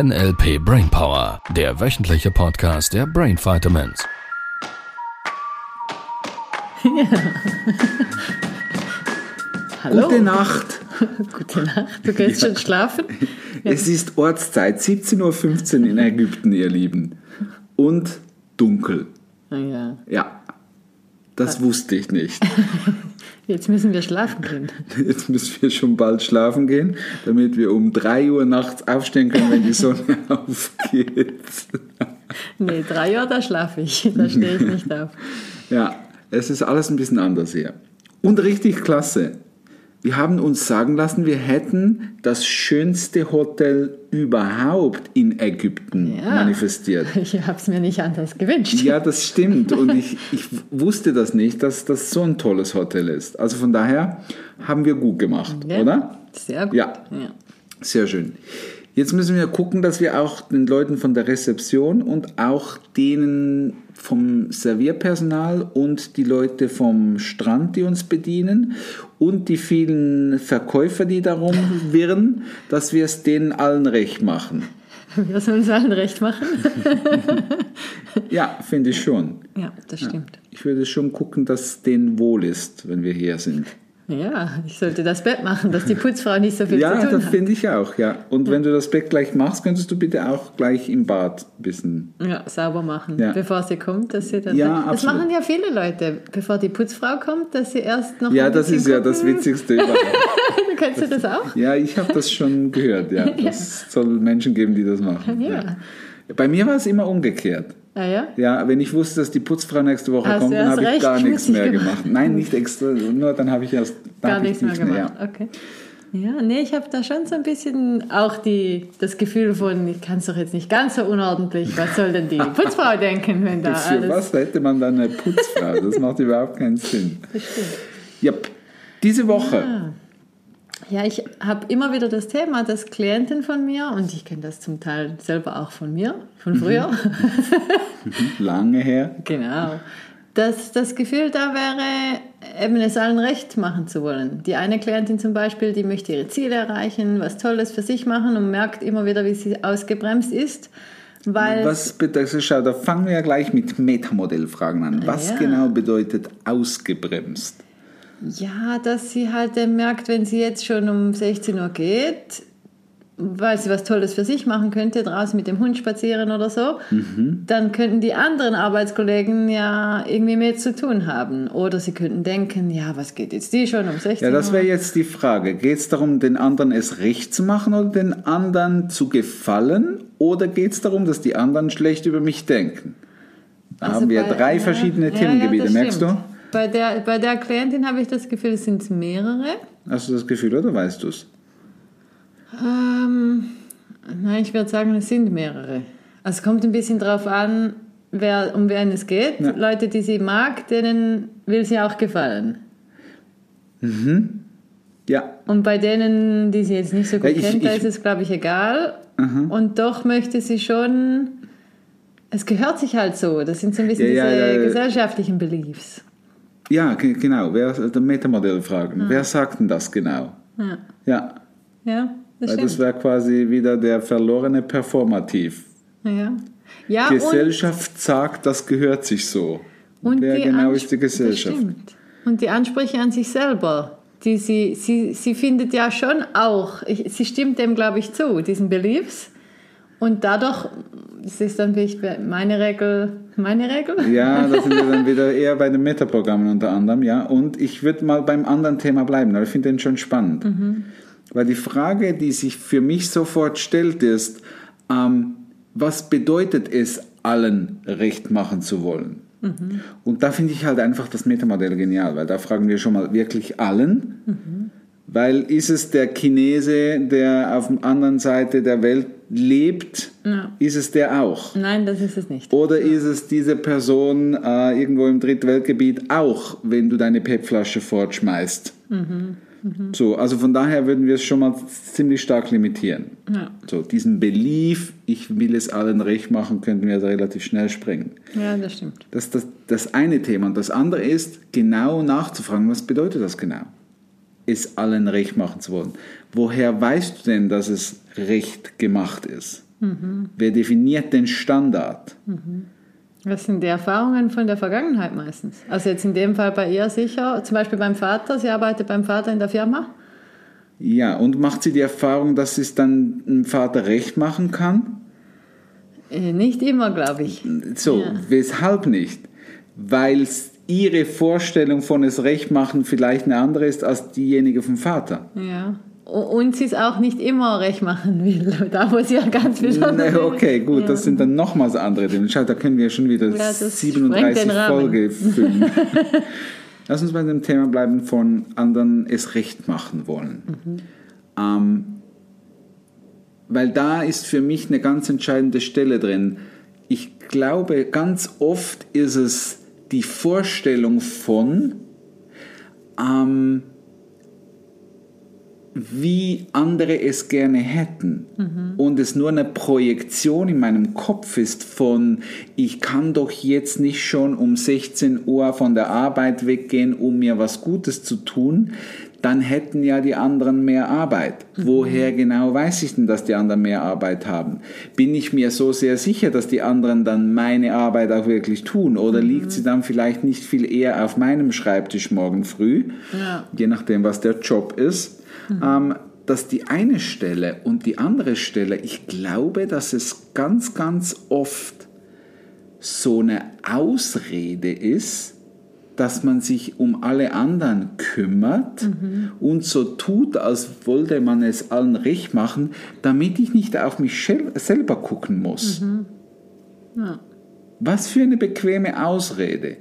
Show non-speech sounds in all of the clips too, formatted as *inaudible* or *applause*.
NLP Brainpower, der wöchentliche Podcast der Brain Vitamins. Ja. *laughs* Hallo. Gute Nacht. *laughs* Gute Nacht. Du gehst schon schlafen? Es ist Ortszeit, 17.15 Uhr in Ägypten, ihr Lieben. Und dunkel. Ah, Ja. Ja, das wusste ich nicht. *laughs* Jetzt müssen wir schlafen gehen. *laughs* Jetzt müssen wir schon bald schlafen gehen, damit wir um 3 Uhr nachts aufstehen können, wenn die Sonne *laughs* aufgeht. Nee, drei Uhr, da schlafe ich. Da stehe ich nicht auf. Ja, es ist alles ein bisschen anders hier. Und richtig klasse. Wir haben uns sagen lassen, wir hätten das schönste Hotel überhaupt in Ägypten Ja. manifestiert. *laughs* Ich habe es mir nicht anders gewünscht. Ja, das stimmt. Und *laughs* ich, ich wusste das nicht, dass das so ein tolles Hotel ist. Also von daher haben wir gut gemacht, Ja. oder? Sehr gut. Ja. ja. Sehr schön. Jetzt müssen wir gucken, dass wir auch den Leuten von der Rezeption und auch denen vom Servierpersonal und die Leute vom Strand, die uns bedienen und die vielen Verkäufer, die darum *laughs* wirren, dass wir es denen allen recht machen. *laughs* Wir sollen es allen recht machen. *laughs* Ja, finde ich schon. Ja, das stimmt. Ich würde schon gucken, dass es denen wohl ist, wenn wir hier sind. Ja, ich sollte das Bett machen, dass die Putzfrau nicht so viel Ja, zu tun das hat. finde ich auch, ja. Und wenn du das Bett gleich machst, könntest du bitte auch gleich im Bad ein bisschen. Ja, sauber machen, Ja. bevor sie kommt. Dass sie dann Ja, das absolut. machen ja viele Leute, bevor die Putzfrau kommt, dass sie erst noch Ja, das ist ja das gucken. Witzigste *laughs* überhaupt. Kennst du das auch? Ja, ich habe das schon gehört, *laughs* ja. Das soll Menschen geben, die das machen. Ja. Bei mir war es immer umgekehrt. Ah ja? Ja, wenn ich wusste, dass die Putzfrau nächste Woche Hast kommt, dann habe ich gar nichts mehr gemacht. Nein, nicht extra, nur dann habe ich erst Gar nichts ich mehr gemacht. Okay. Ja, nee, ich habe da schon so ein bisschen auch die, das Gefühl von, ich kann es doch jetzt nicht ganz so unordentlich. Was soll denn die *laughs* Putzfrau denken, wenn da Für alles. was hätte man dann eine Putzfrau? Das macht überhaupt keinen Sinn. *laughs* Das stimmt. Yep. Diese Woche. Ja, ich habe immer wieder das Thema, dass Klienten von mir, und ich kenne das zum Teil selber auch von mir, von früher, *laughs* Lange her. genau, dass das Gefühl da wäre, eben es allen recht machen zu wollen. Die eine Klientin zum Beispiel, die möchte ihre Ziele erreichen, was Tolles für sich machen und merkt immer wieder, wie sie ausgebremst ist, weil Was bedeutet, schau, da fangen wir ja gleich mit Metamodellfragen an. Was Ja. genau bedeutet ausgebremst? Ja, dass sie halt merkt, wenn sie jetzt schon um 16 Uhr geht, weil sie was Tolles für sich machen könnte, draußen mit dem Hund spazieren oder so, dann könnten die anderen Arbeitskollegen ja irgendwie mehr zu tun haben. Oder sie könnten denken, ja, was geht jetzt die schon um 16 Ja, das Uhr? wäre jetzt die Frage. Geht es darum, den anderen es recht zu machen oder den anderen zu gefallen? Oder geht es darum, dass die anderen schlecht über mich denken? Da Also haben wir bei- drei verschiedene ja, Themengebiete, ja, merkst stimmt. du? Bei der, bei der Klientin habe ich das Gefühl, es sind mehrere. Hast du das Gefühl oder weißt du es? Ähm, nein, ich würde sagen, es sind mehrere. Also es kommt ein bisschen drauf an, wer, um wen es geht. Ja. Leute, die sie mag, denen will sie auch gefallen. Ja, Und bei denen, die sie jetzt nicht so gut Ja, ich- kennt, da ist es, glaube ich, egal. Und doch möchte sie schon. Es gehört sich halt so. Das sind so ein bisschen Ja, diese gesellschaftlichen Beliefs. Ja, ge- genau. Wer, der Metamodell fragen. Wer sagt denn das genau? Ja, Ja, ja das weil das wäre quasi wieder der verlorene Performativ. Ja, ja Gesellschaft sagt, das gehört sich so. Und Wer genau Ansp- ist die Gesellschaft? Und die Ansprüche an sich selber, die sie, sie, sie findet ja schon auch, ich, sie stimmt dem, glaube ich, zu, diesen Beliefs. Und dadurch, das ist dann meine Regel, meine Regel? Ja, da sind wir *laughs* dann wieder eher bei den Metaprogrammen unter anderem, ja. Und ich würde mal beim anderen Thema bleiben, weil ich finde den schon spannend. Weil die Frage, die sich für mich sofort stellt, ist, ähm, was bedeutet es, allen recht machen zu wollen? Und da finde ich halt einfach das Metamodell genial, weil da fragen wir schon mal wirklich allen. Weil ist es der Chinese, der auf der anderen Seite der Welt lebt, Ja. ist es der auch? Nein, das ist es nicht. Oder ist es diese Person äh, irgendwo im Drittweltgebiet auch, wenn du deine PET-Flasche fortschmeißt? So, also von daher würden wir es schon mal ziemlich stark limitieren. Ja. So, diesen Belief, ich will es allen recht machen, könnten wir relativ schnell sprengen. Ja, das stimmt. Das ist das, das eine Thema. Und das andere ist, genau nachzufragen, was bedeutet das genau? Es allen recht machen zu wollen. Woher weißt du denn, dass es recht gemacht ist? Wer definiert den Standard? Das sind die Erfahrungen von der Vergangenheit meistens. Also jetzt in dem Fall bei ihr sicher, zum Beispiel beim Vater, sie arbeitet beim Vater in der Firma. Ja, und macht sie die Erfahrung, dass sie es dann dem Vater recht machen kann? Äh, Nicht immer, glaube ich. So, Ja. weshalb nicht? Weil ihre Vorstellung von es recht machen vielleicht eine andere ist als diejenige vom Vater. Ja. Und sie es auch nicht immer recht machen will. *laughs* Da wo sie ja ganz besonders Ne, okay, gut, Ja. das sind dann nochmals andere Dinge. Schau, da können wir schon wieder Ja, das sprengt 37 den Rahmen. Folge *laughs* füllen. Lass uns bei dem Thema bleiben von anderen es recht machen wollen. Mhm. Ähm, weil da ist für mich eine ganz entscheidende Stelle drin. Ich glaube, ganz oft ist es die Vorstellung von, ähm, wie andere es gerne hätten. Und es nur eine Projektion in meinem Kopf ist von, ich kann doch jetzt nicht schon um 16 Uhr von der Arbeit weggehen, um mir was Gutes zu tun, dann hätten ja die anderen mehr Arbeit. Woher genau weiß ich denn, dass die anderen mehr Arbeit haben? Bin ich mir so sehr sicher, dass die anderen dann meine Arbeit auch wirklich tun? Oder liegt sie dann vielleicht nicht viel eher auf meinem Schreibtisch morgen früh? Ja. Je nachdem, was der Job ist. Ähm, dass die eine Stelle und die andere Stelle, ich glaube, dass es ganz, ganz oft so eine Ausrede ist, dass man sich um alle anderen kümmert und so tut, als wollte man es allen recht machen, damit ich nicht auf mich selber gucken muss. Ja. Was für eine bequeme Ausrede.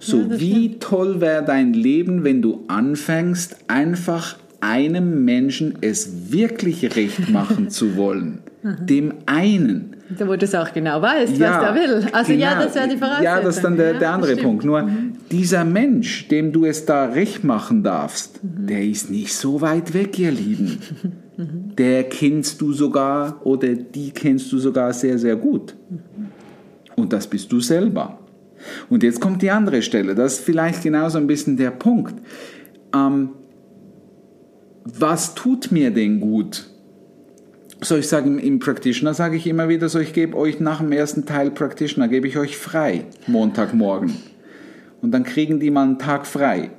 So Ja, wie toll wäre dein Leben, wenn du anfängst, einfach einem Menschen es wirklich recht machen zu wollen. Dem einen. Da wo du es auch genau weißt, was der will. Also ja, genau. das wäre die Voraussetzung. Ja, das ist dann der, Ja, der andere. Punkt. Nur dieser Mensch, dem du es da recht machen darfst, Mhm. der ist nicht so weit weg, ihr Lieben. *laughs* Der kennst du sogar oder die kennst du sogar sehr, sehr gut. Und das bist du selber. Und jetzt kommt die andere Stelle. Das ist vielleicht genauso ein bisschen der Punkt. Ähm, was tut mir denn gut? So, ich sage im, Practitioner, sage ich immer wieder so, ich gebe euch nach dem ersten Teil Practitioner, gebe ich euch frei, Montagmorgen. Und dann kriegen die mal einen Tag frei.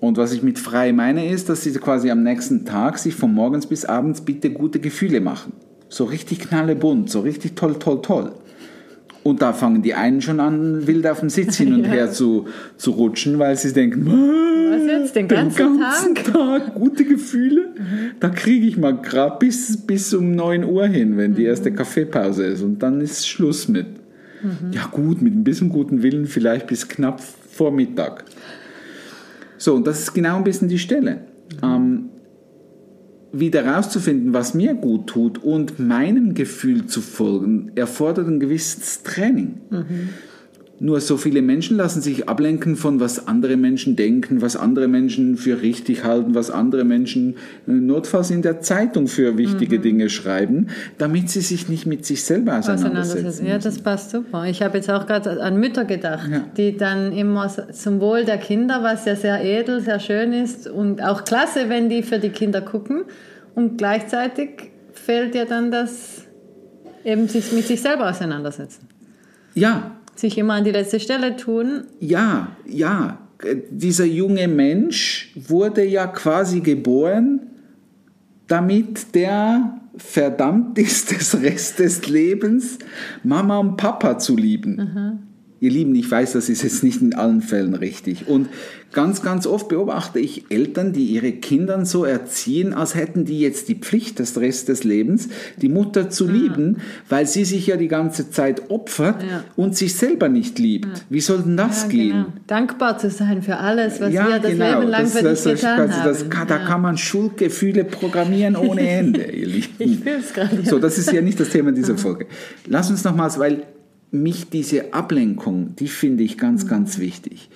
Und was ich mit frei meine, ist, dass sie quasi am nächsten Tag sich von morgens bis abends bitte gute Gefühle machen. So richtig knallebunt, so richtig toll, toll, toll. Und da fangen die einen schon an, wild auf dem Sitz hin und *laughs* Ja. her zu, zu rutschen, weil sie denken, Was jetzt, den ganzen, ganzen Tag? Tag gute Gefühle. Da kriege ich mal gerade bis, bis um 9 Uhr hin, wenn die erste Kaffeepause ist. Und dann ist Schluss mit. Ja gut, mit ein bisschen guten Willen vielleicht bis knapp vor Mittag. So, und das ist genau ein bisschen die Stelle. Ähm, wieder herauszufinden, was mir gut tut und meinem Gefühl zu folgen, erfordert ein gewisses Training. Nur so viele Menschen lassen sich ablenken von was andere Menschen denken, was andere Menschen für richtig halten, was andere Menschen äh, notfalls in der Zeitung für wichtige Dinge schreiben, damit sie sich nicht mit sich selber auseinandersetzen. Auseinandersetzen. Ja, das passt super. Ich habe jetzt auch gerade an Mütter gedacht, Ja. die dann immer zum Wohl der Kinder, was ja sehr edel, sehr schön ist und auch klasse, wenn die für die Kinder gucken. Und gleichzeitig fehlt ja dann das eben sich mit sich selber auseinandersetzen. ja, Sich immer an die letzte Stelle tun. Ja, ja. Äh, Dieser junge Mensch wurde ja quasi geboren, damit der verdammt ist, des Rest des Lebens Mama und Papa zu lieben. Ihr Lieben, ich weiß, das ist jetzt nicht in allen Fällen richtig. Und ganz, ganz oft beobachte ich Eltern, die ihre Kinder so erziehen, als hätten die jetzt die Pflicht, des Rest des Lebens, die Mutter zu lieben, weil sie sich ja die ganze Zeit opfert Ja. und sich selber nicht liebt. Wie soll denn das Ja, gehen? genau. Dankbar zu sein für alles, was wir das Leben lang genau. das, für das, dich das, getan das, haben. das kann, Da kann man Schuldgefühle programmieren ohne Ende, *laughs* ihr Lieben. Ich fühl's gerade, ja. So, das ist ja nicht das Thema dieser Folge. Lass uns nochmals, weil mich diese Ablenkung, die finde ich ganz, ganz wichtig.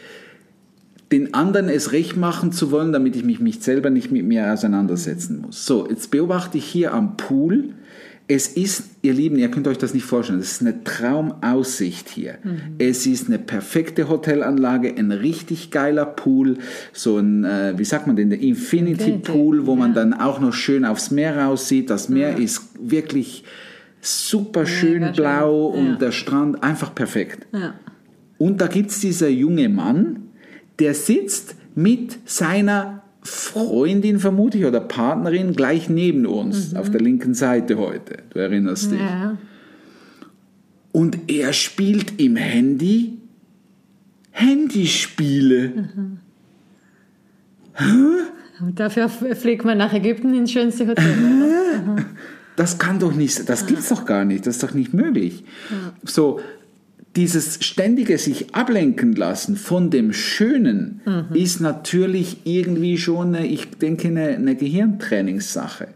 Den anderen es recht machen zu wollen, damit ich mich, mich selber nicht mit mir auseinandersetzen muss. So, jetzt beobachte ich hier am Pool Es ist, ihr Lieben, ihr könnt euch das nicht vorstellen, es ist eine Traumaussicht hier. Mhm. Es ist eine perfekte Hotelanlage, ein richtig geiler Pool, so ein, äh, wie sagt man denn, der Infinity, Infinity, Pool, wo man ja. dann auch noch schön aufs Meer raussieht. Das Meer ist wirklich super schön schön, blau und ja. der Strand einfach perfekt. Ja. Und da gibt es dieser junge Mann, der sitzt mit seiner Freundin, vermute ich, oder Partnerin gleich neben uns, auf der linken Seite heute. Du erinnerst dich. Und er spielt im Handy Handyspiele. Und dafür fliegt man nach Ägypten ins schönste Hotel. *laughs* Das kann doch nicht, das gibt's doch gar nicht, das ist doch nicht möglich. So, dieses ständige sich ablenken lassen von dem Schönen ist natürlich irgendwie schon, eine, ich denke, eine, eine Gehirntrainingssache.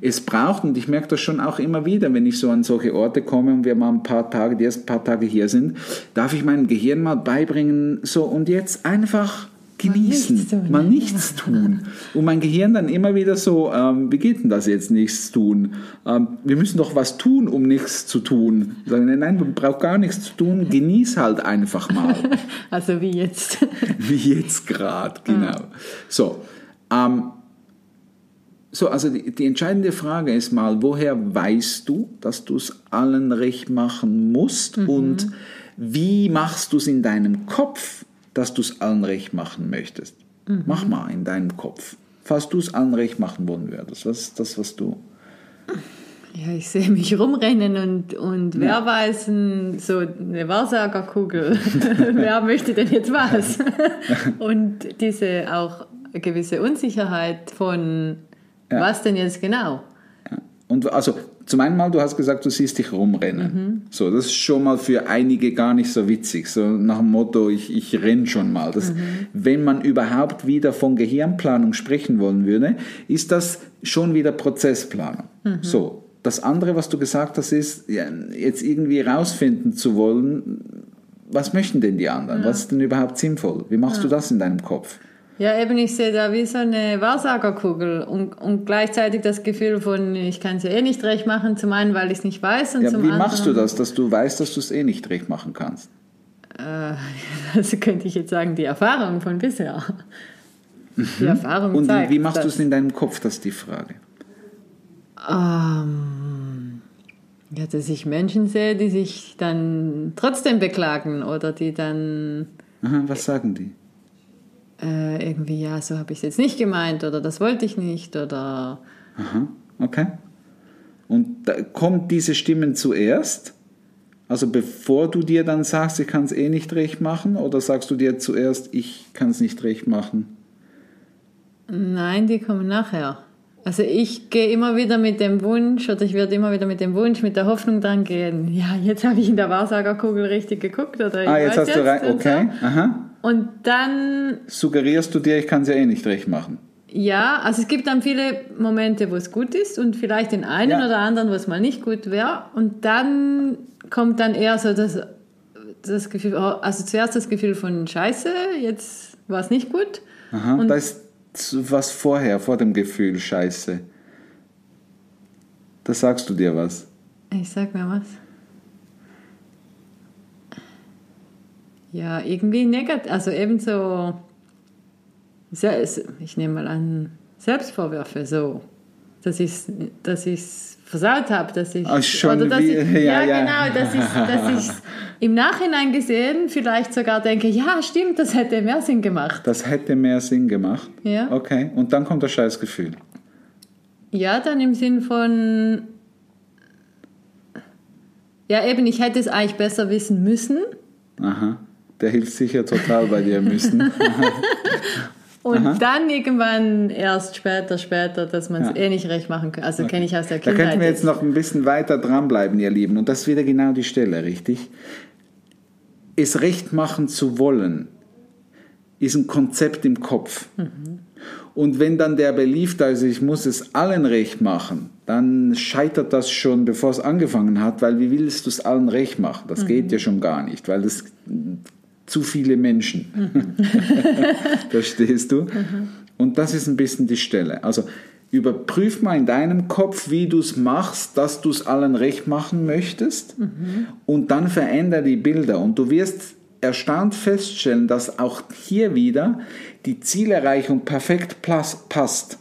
Es braucht, und ich merke das schon auch immer wieder, wenn ich so an solche Orte komme und wir mal ein paar Tage, die ersten paar Tage hier sind, darf ich meinem Gehirn mal beibringen, so und jetzt einfach genießen, nichts tun, mal nichts tun. Und mein Gehirn dann immer wieder so, ähm, wie geht denn das jetzt, nichts tun? Ähm, wir müssen doch was tun, um nichts zu tun. Sagen, nein, nein, man braucht gar nichts zu tun, genieß halt einfach mal. *laughs* Also wie jetzt. *laughs* wie jetzt gerade, genau. So, ähm, so, also die, die entscheidende Frage ist mal, woher weißt du, dass du es allen recht machen musst und wie machst du es in deinem Kopf, dass du es allen recht machen möchtest? Mach mal in deinem Kopf. Falls du es allen recht machen wollen würdest, was ist das, was du... Ja, ich sehe mich rumrennen und, und wer weiß, so eine Wahrsagerkugel. *laughs* wer möchte denn jetzt was? *laughs* und diese auch gewisse Unsicherheit von was denn jetzt genau? Und also zum einen mal, du hast gesagt, du siehst dich rumrennen. So, das ist schon mal für einige gar nicht so witzig. So nach dem Motto, ich, ich renn schon mal. Das, Wenn man überhaupt wieder von Gehirnplanung sprechen wollen würde, ist das schon wieder Prozessplanung. So, das andere, was du gesagt hast, ist, ja, jetzt irgendwie rausfinden zu wollen, was möchten denn die anderen? Was ist denn überhaupt sinnvoll? Wie machst du das in deinem Kopf? Ja, eben, ich sehe da wie so eine Wahrsagerkugel und, und gleichzeitig das Gefühl von, ich kann es ja eh nicht recht machen, zum einen, weil ich es nicht weiß und Ja, zum wie anderen... machst du das, dass du weißt, dass du es eh nicht recht machen kannst? Äh, *laughs* also könnte ich jetzt sagen, die Erfahrung von bisher. Die Erfahrung Mhm. Und zeigt, wie machst du es in deinem Kopf, das ist die Frage. Ähm, ja, dass ich Menschen sehe, die sich dann trotzdem beklagen oder die dann Aha, was sagen die? Äh, irgendwie, ja, so habe ich es jetzt nicht gemeint oder das wollte ich nicht oder Aha, okay. Und da kommt diese Stimmen zuerst? Also bevor du dir dann sagst, ich kann es eh nicht recht machen? Oder sagst du dir zuerst, ich kann es nicht recht machen? nein, die kommen nachher. Also ich gehe immer wieder mit dem Wunsch oder ich werde immer wieder mit dem Wunsch, mit der Hoffnung dran gehen, ja, jetzt habe ich in der Wahrsagerkugel richtig geguckt oder ich Ah, jetzt hast du rein. Okay, So. aha. Und dann Suggerierst du dir, ich kann es ja eh nicht recht machen? Ja, also es gibt dann viele Momente, wo es gut ist und vielleicht den einen Ja. oder anderen, wo es mal nicht gut wäre. Und dann kommt dann eher so das, das Gefühl, oh, also zuerst das Gefühl von Scheiße, jetzt war es nicht gut. Aha, Und- da ist was vorher, vor dem Gefühl, scheiße. Da sagst du dir was. Ich sag mir was. Ja, irgendwie negativ, also ebenso, ich nehme mal an, Selbstvorwürfe so, dass ich es dass ich's versaut habe, dass ich, Ach, schon oder dass wie- ich, *laughs* ja, ja, ja. genau, dass ich dass ich im Nachhinein gesehen vielleicht sogar denke, ja, stimmt, das hätte mehr Sinn gemacht. Das hätte mehr Sinn gemacht. Ja. Okay, und dann kommt das Scheißgefühl. Ja, dann im Sinn von, ja eben, ich hätte es eigentlich besser wissen müssen. Aha. Der hilft sicher total bei dir müssen. *laughs* Und dann irgendwann erst später, später, dass man es Ja. eh nicht recht machen kann. Also kenne ich aus der Da Kindheit. könnten wir jetzt noch ein bisschen weiter dranbleiben, ihr Lieben. Und das ist wieder genau die Stelle, richtig? Es recht machen zu wollen, ist ein Konzept im Kopf. Und wenn dann der Belief da ist, ich muss es allen recht machen, dann scheitert das schon, bevor es angefangen hat, weil wie willst du es allen recht machen? Das geht ja schon gar nicht, weil das zu viele Menschen. *laughs* Verstehst du? Und das ist ein bisschen die Stelle. Also Überprüf mal in deinem Kopf, wie du es machst, dass du es allen recht machen möchtest. Und dann veränder die Bilder. Und du wirst erstaunt feststellen, dass auch hier wieder die Zielerreichung perfekt passt.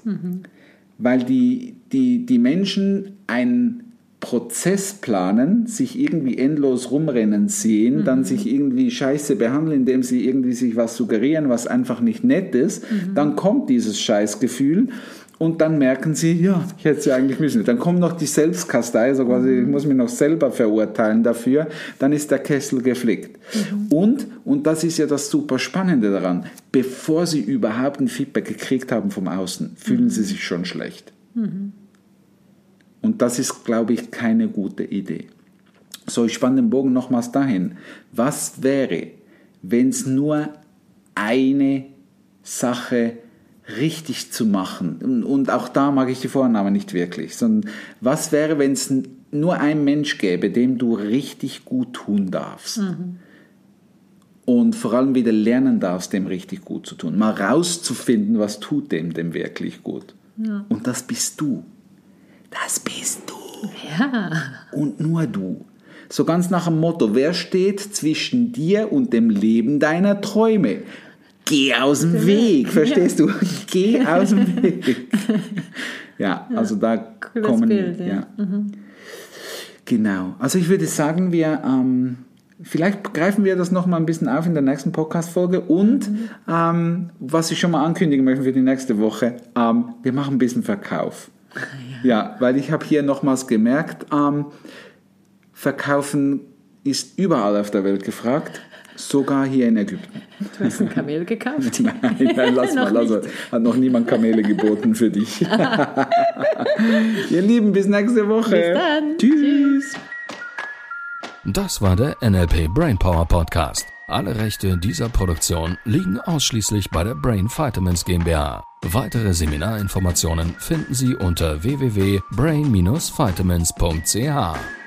Weil die, die, die Menschen einen Prozess planen, sich irgendwie endlos rumrennen sehen, mhm. dann sich irgendwie scheiße behandeln, indem sie irgendwie sich was suggerieren, was einfach nicht nett ist, mhm. dann kommt dieses Scheißgefühl und dann merken sie, ja, ich hätte es ja eigentlich müssen. Dann kommt noch die Selbstkastei, also quasi, ich muss mich noch selber verurteilen dafür, dann ist der Kessel geflickt. Mhm. Und, und das ist ja das super Spannende daran, bevor sie überhaupt ein Feedback gekriegt haben vom Außen, fühlen mhm. sie sich schon schlecht. Mhm. Und das ist, glaube ich, keine gute Idee. So, ich spanne den Bogen nochmals dahin. Was wäre, wenn es nur eine Sache richtig zu machen. Und auch da mag ich die Vornamen nicht wirklich. Sondern was wäre, wenn es nur einen Mensch gäbe, dem du richtig gut tun darfst? Mhm. Und vor allem wieder lernen darfst, dem richtig gut zu tun. Mal rauszufinden, was tut dem dem wirklich gut. Ja. Und das bist du. Das bist du. Ja. Und nur du. So ganz nach dem Motto, wer steht zwischen dir und dem Leben deiner Träume? geh aus dem Weg, verstehst du? *laughs* Geh aus dem *laughs* Weg. Ja, also da Cooles kommen. Bild, ja. ja. Mhm. Genau. Also ich würde sagen, wir ähm, vielleicht greifen wir das noch mal ein bisschen auf in der nächsten Podcast-Folge und mhm. ähm, was ich schon mal ankündigen möchte für die nächste Woche, ähm, wir machen ein bisschen Verkauf. Ja, weil ich habe hier nochmals gemerkt, ähm, Verkaufen ist überall auf der Welt gefragt. Sogar hier in Ägypten. Du hast ein Kamel gekauft? *laughs* nein, nein, lass *laughs* mal. Also, hat noch niemand Kamele geboten für dich. *laughs* Ihr Lieben, bis nächste Woche. Bis dann. Tschüss. Das war der NLP Brainpower Podcast. Alle Rechte dieser Produktion liegen ausschließlich bei der Brain Vitamins GmbH. Weitere Seminarinformationen finden Sie unter www.brain-vitamins.ch.